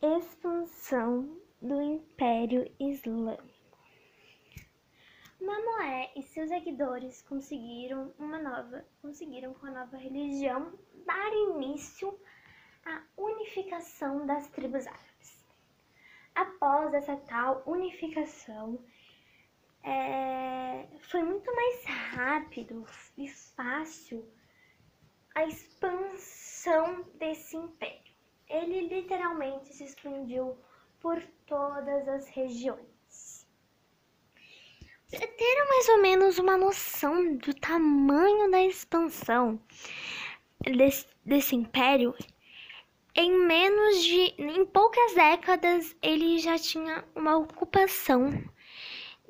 Expansão do Império Islâmico. Maomé e seus seguidores conseguiram uma nova, conseguiram com a nova religião dar início à unificação das tribos árabes. Após essa tal unificação, é, foi muito mais rápido e fácil a expansão desse império ele literalmente se expandiu por todas as regiões. Para ter mais ou menos uma noção do tamanho da expansão desse, desse império, em menos de em poucas décadas ele já tinha uma ocupação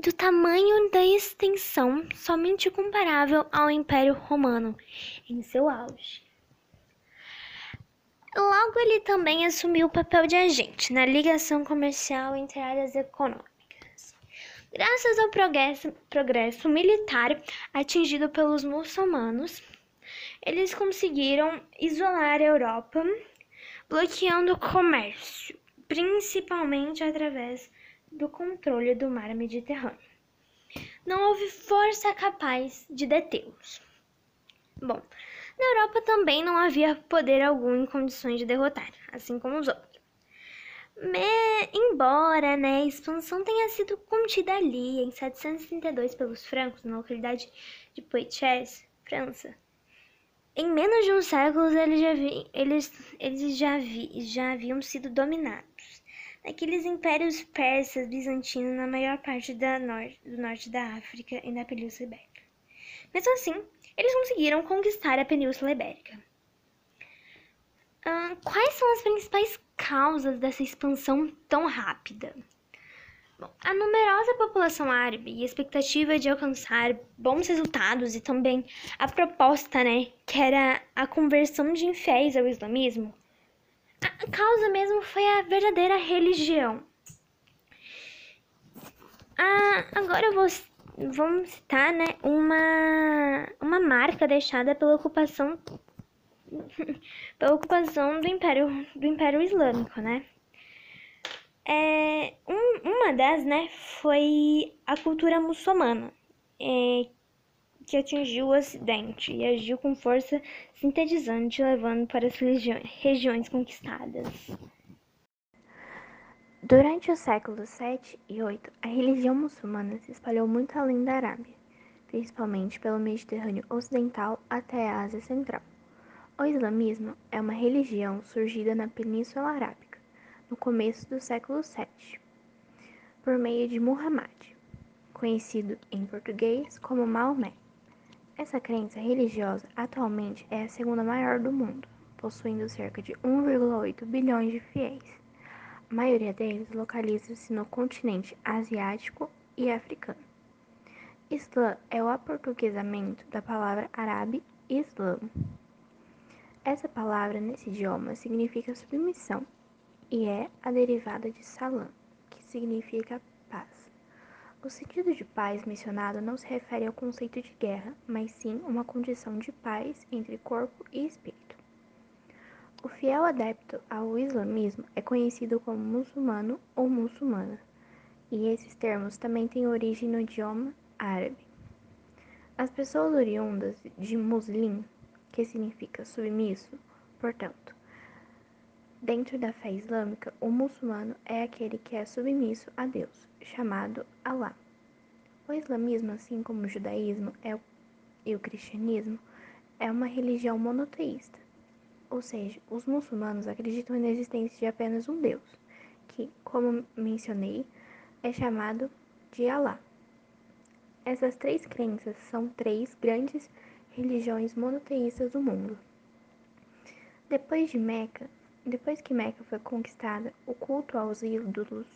do tamanho da extensão somente comparável ao Império Romano em seu auge. Logo, ele também assumiu o papel de agente na ligação comercial entre áreas econômicas. Graças ao progresso, progresso militar atingido pelos muçulmanos, eles conseguiram isolar a Europa, bloqueando o comércio, principalmente através do controle do mar Mediterrâneo. Não houve força capaz de detê-los. Bom, na Europa também não havia poder algum em condições de derrotar, assim como os outros. Me... Embora né, a expansão tenha sido contida ali em 732 pelos francos, na localidade de Poitiers, França, em menos de um século eles já, vi... eles... Eles já, vi... já haviam sido dominados naqueles impérios persas bizantinos na maior parte da nor... do norte da África e na Península Ibérica. Mesmo assim, eles conseguiram conquistar a Península Ibérica. Quais são as principais causas dessa expansão tão rápida? Bom, a numerosa população árabe e a expectativa de alcançar bons resultados e também a proposta, né, que era a conversão de infiéis ao islamismo, a causa mesmo foi a verdadeira religião. Ah, agora eu vou vamos citar, né, uma, uma marca deixada pela ocupação pela ocupação do Império do Império Islâmico, né? É, um, uma das, né, foi a cultura muçulmana, é, que atingiu o Ocidente e agiu com força sintetizante, levando para as regiões conquistadas. Durante os séculos 7 e 8, a religião muçulmana se espalhou muito além da Arábia, principalmente pelo Mediterrâneo Ocidental até a Ásia Central. O islamismo é uma religião surgida na Península Arábica, no começo do século 7, por meio de Muhammad, conhecido em português como Maomé. Essa crença religiosa atualmente é a segunda maior do mundo, possuindo cerca de 1,8 bilhões de fiéis. A maioria deles localiza-se no continente asiático e africano. Islã é o aportuguesamento da palavra árabe Islã. Essa palavra nesse idioma significa submissão e é a derivada de salam, que significa paz. O sentido de paz mencionado não se refere ao conceito de guerra, mas sim uma condição de paz entre corpo e espírito. O fiel adepto ao islamismo é conhecido como muçulmano ou muçulmana, e esses termos também têm origem no idioma árabe. As pessoas oriundas de muslim, que significa submisso, portanto, dentro da fé islâmica, o muçulmano é aquele que é submisso a Deus, chamado Alá. O islamismo, assim como o judaísmo é e o cristianismo, é uma religião monoteísta ou seja, os muçulmanos acreditam na existência de apenas um Deus, que, como mencionei, é chamado de Alá. Essas três crenças são três grandes religiões monoteístas do mundo. Depois de Meca, depois que Meca foi conquistada, o culto aos ídolos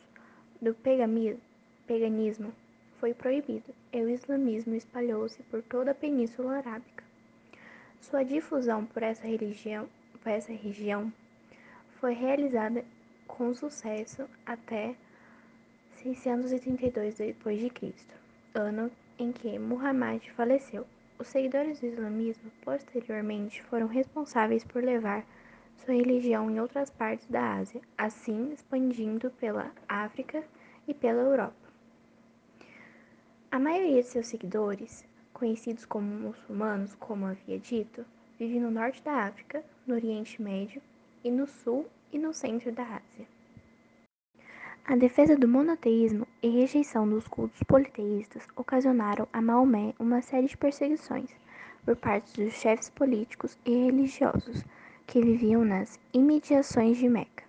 do paganismo foi proibido e o islamismo espalhou-se por toda a Península Arábica. Sua difusão por essa religião essa região foi realizada com sucesso até 632 d.C., ano em que Muhammad faleceu. Os seguidores do islamismo posteriormente foram responsáveis por levar sua religião em outras partes da Ásia, assim expandindo pela África e pela Europa. A maioria de seus seguidores, conhecidos como muçulmanos, como havia dito, vive no norte da África, no Oriente Médio e no sul e no centro da Ásia. A defesa do monoteísmo e rejeição dos cultos politeístas ocasionaram a Maomé uma série de perseguições por parte dos chefes políticos e religiosos que viviam nas imediações de Meca,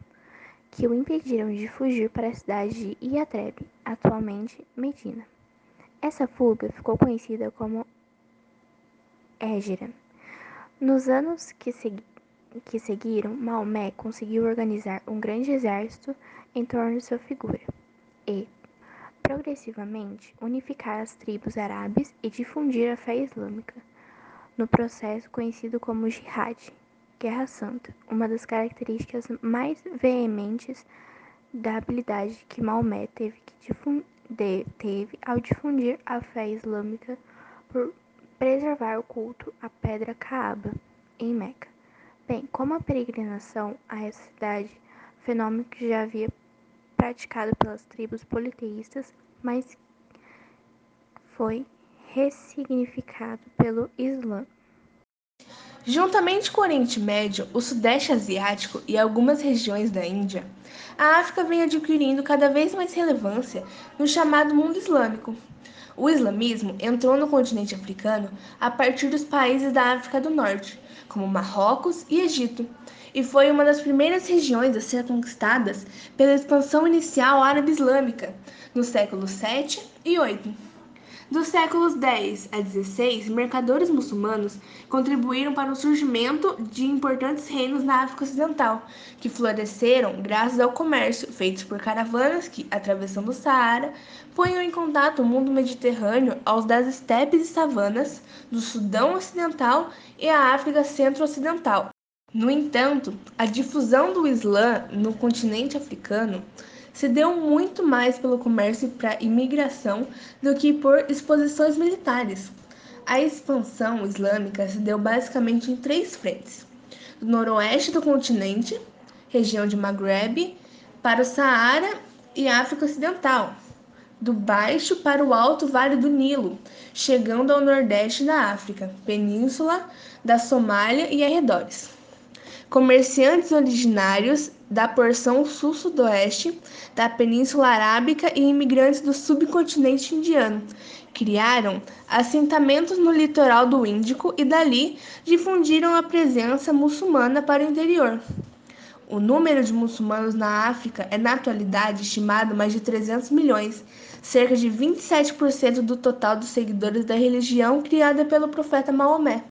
que o impediram de fugir para a cidade de Iatreb, atualmente Medina. Essa fuga ficou conhecida como Égira. Nos anos que, que seguiram, Maomé conseguiu organizar um grande exército em torno de sua figura e, progressivamente, unificar as tribos árabes e difundir a fé islâmica, no processo conhecido como Jihad, Guerra Santa, uma das características mais veementes da habilidade que Maomé teve, que teve ao difundir a fé islâmica por preservar o culto à pedra Kaaba em Meca, bem como a peregrinação a essa cidade, fenômeno que já havia praticado pelas tribos politeístas, mas foi ressignificado pelo Islã. Juntamente com o Oriente Médio, o Sudeste Asiático e algumas regiões da Índia, a África vem adquirindo cada vez mais relevância no chamado mundo islâmico. O islamismo entrou no continente africano a partir dos países da África do Norte, como Marrocos e Egito, e foi uma das primeiras regiões a ser conquistadas pela expansão inicial árabe-islâmica, no século 7 e 8. Dos séculos 10 a 16, mercadores muçulmanos contribuíram para o surgimento de importantes reinos na África Ocidental, que floresceram graças ao comércio feito por caravanas que, atravessando o Saara, punham em contato o mundo mediterrâneo aos das estepes e savanas do Sudão Ocidental e a África Centro-Ocidental. No entanto, a difusão do Islã no continente africano se deu muito mais pelo comércio para imigração do que por exposições militares. A expansão islâmica se deu basicamente em três frentes: do noroeste do continente, região de Maghreb, para o Saara e África Ocidental, do baixo para o alto Vale do Nilo, chegando ao nordeste da África, península da Somália e arredores. Comerciantes originários da porção sul-sudoeste da Península Arábica e imigrantes do subcontinente indiano. Criaram assentamentos no litoral do Índico e dali difundiram a presença muçulmana para o interior. O número de muçulmanos na África é na atualidade estimado mais de 300 milhões, cerca de 27% do total dos seguidores da religião criada pelo profeta Maomé.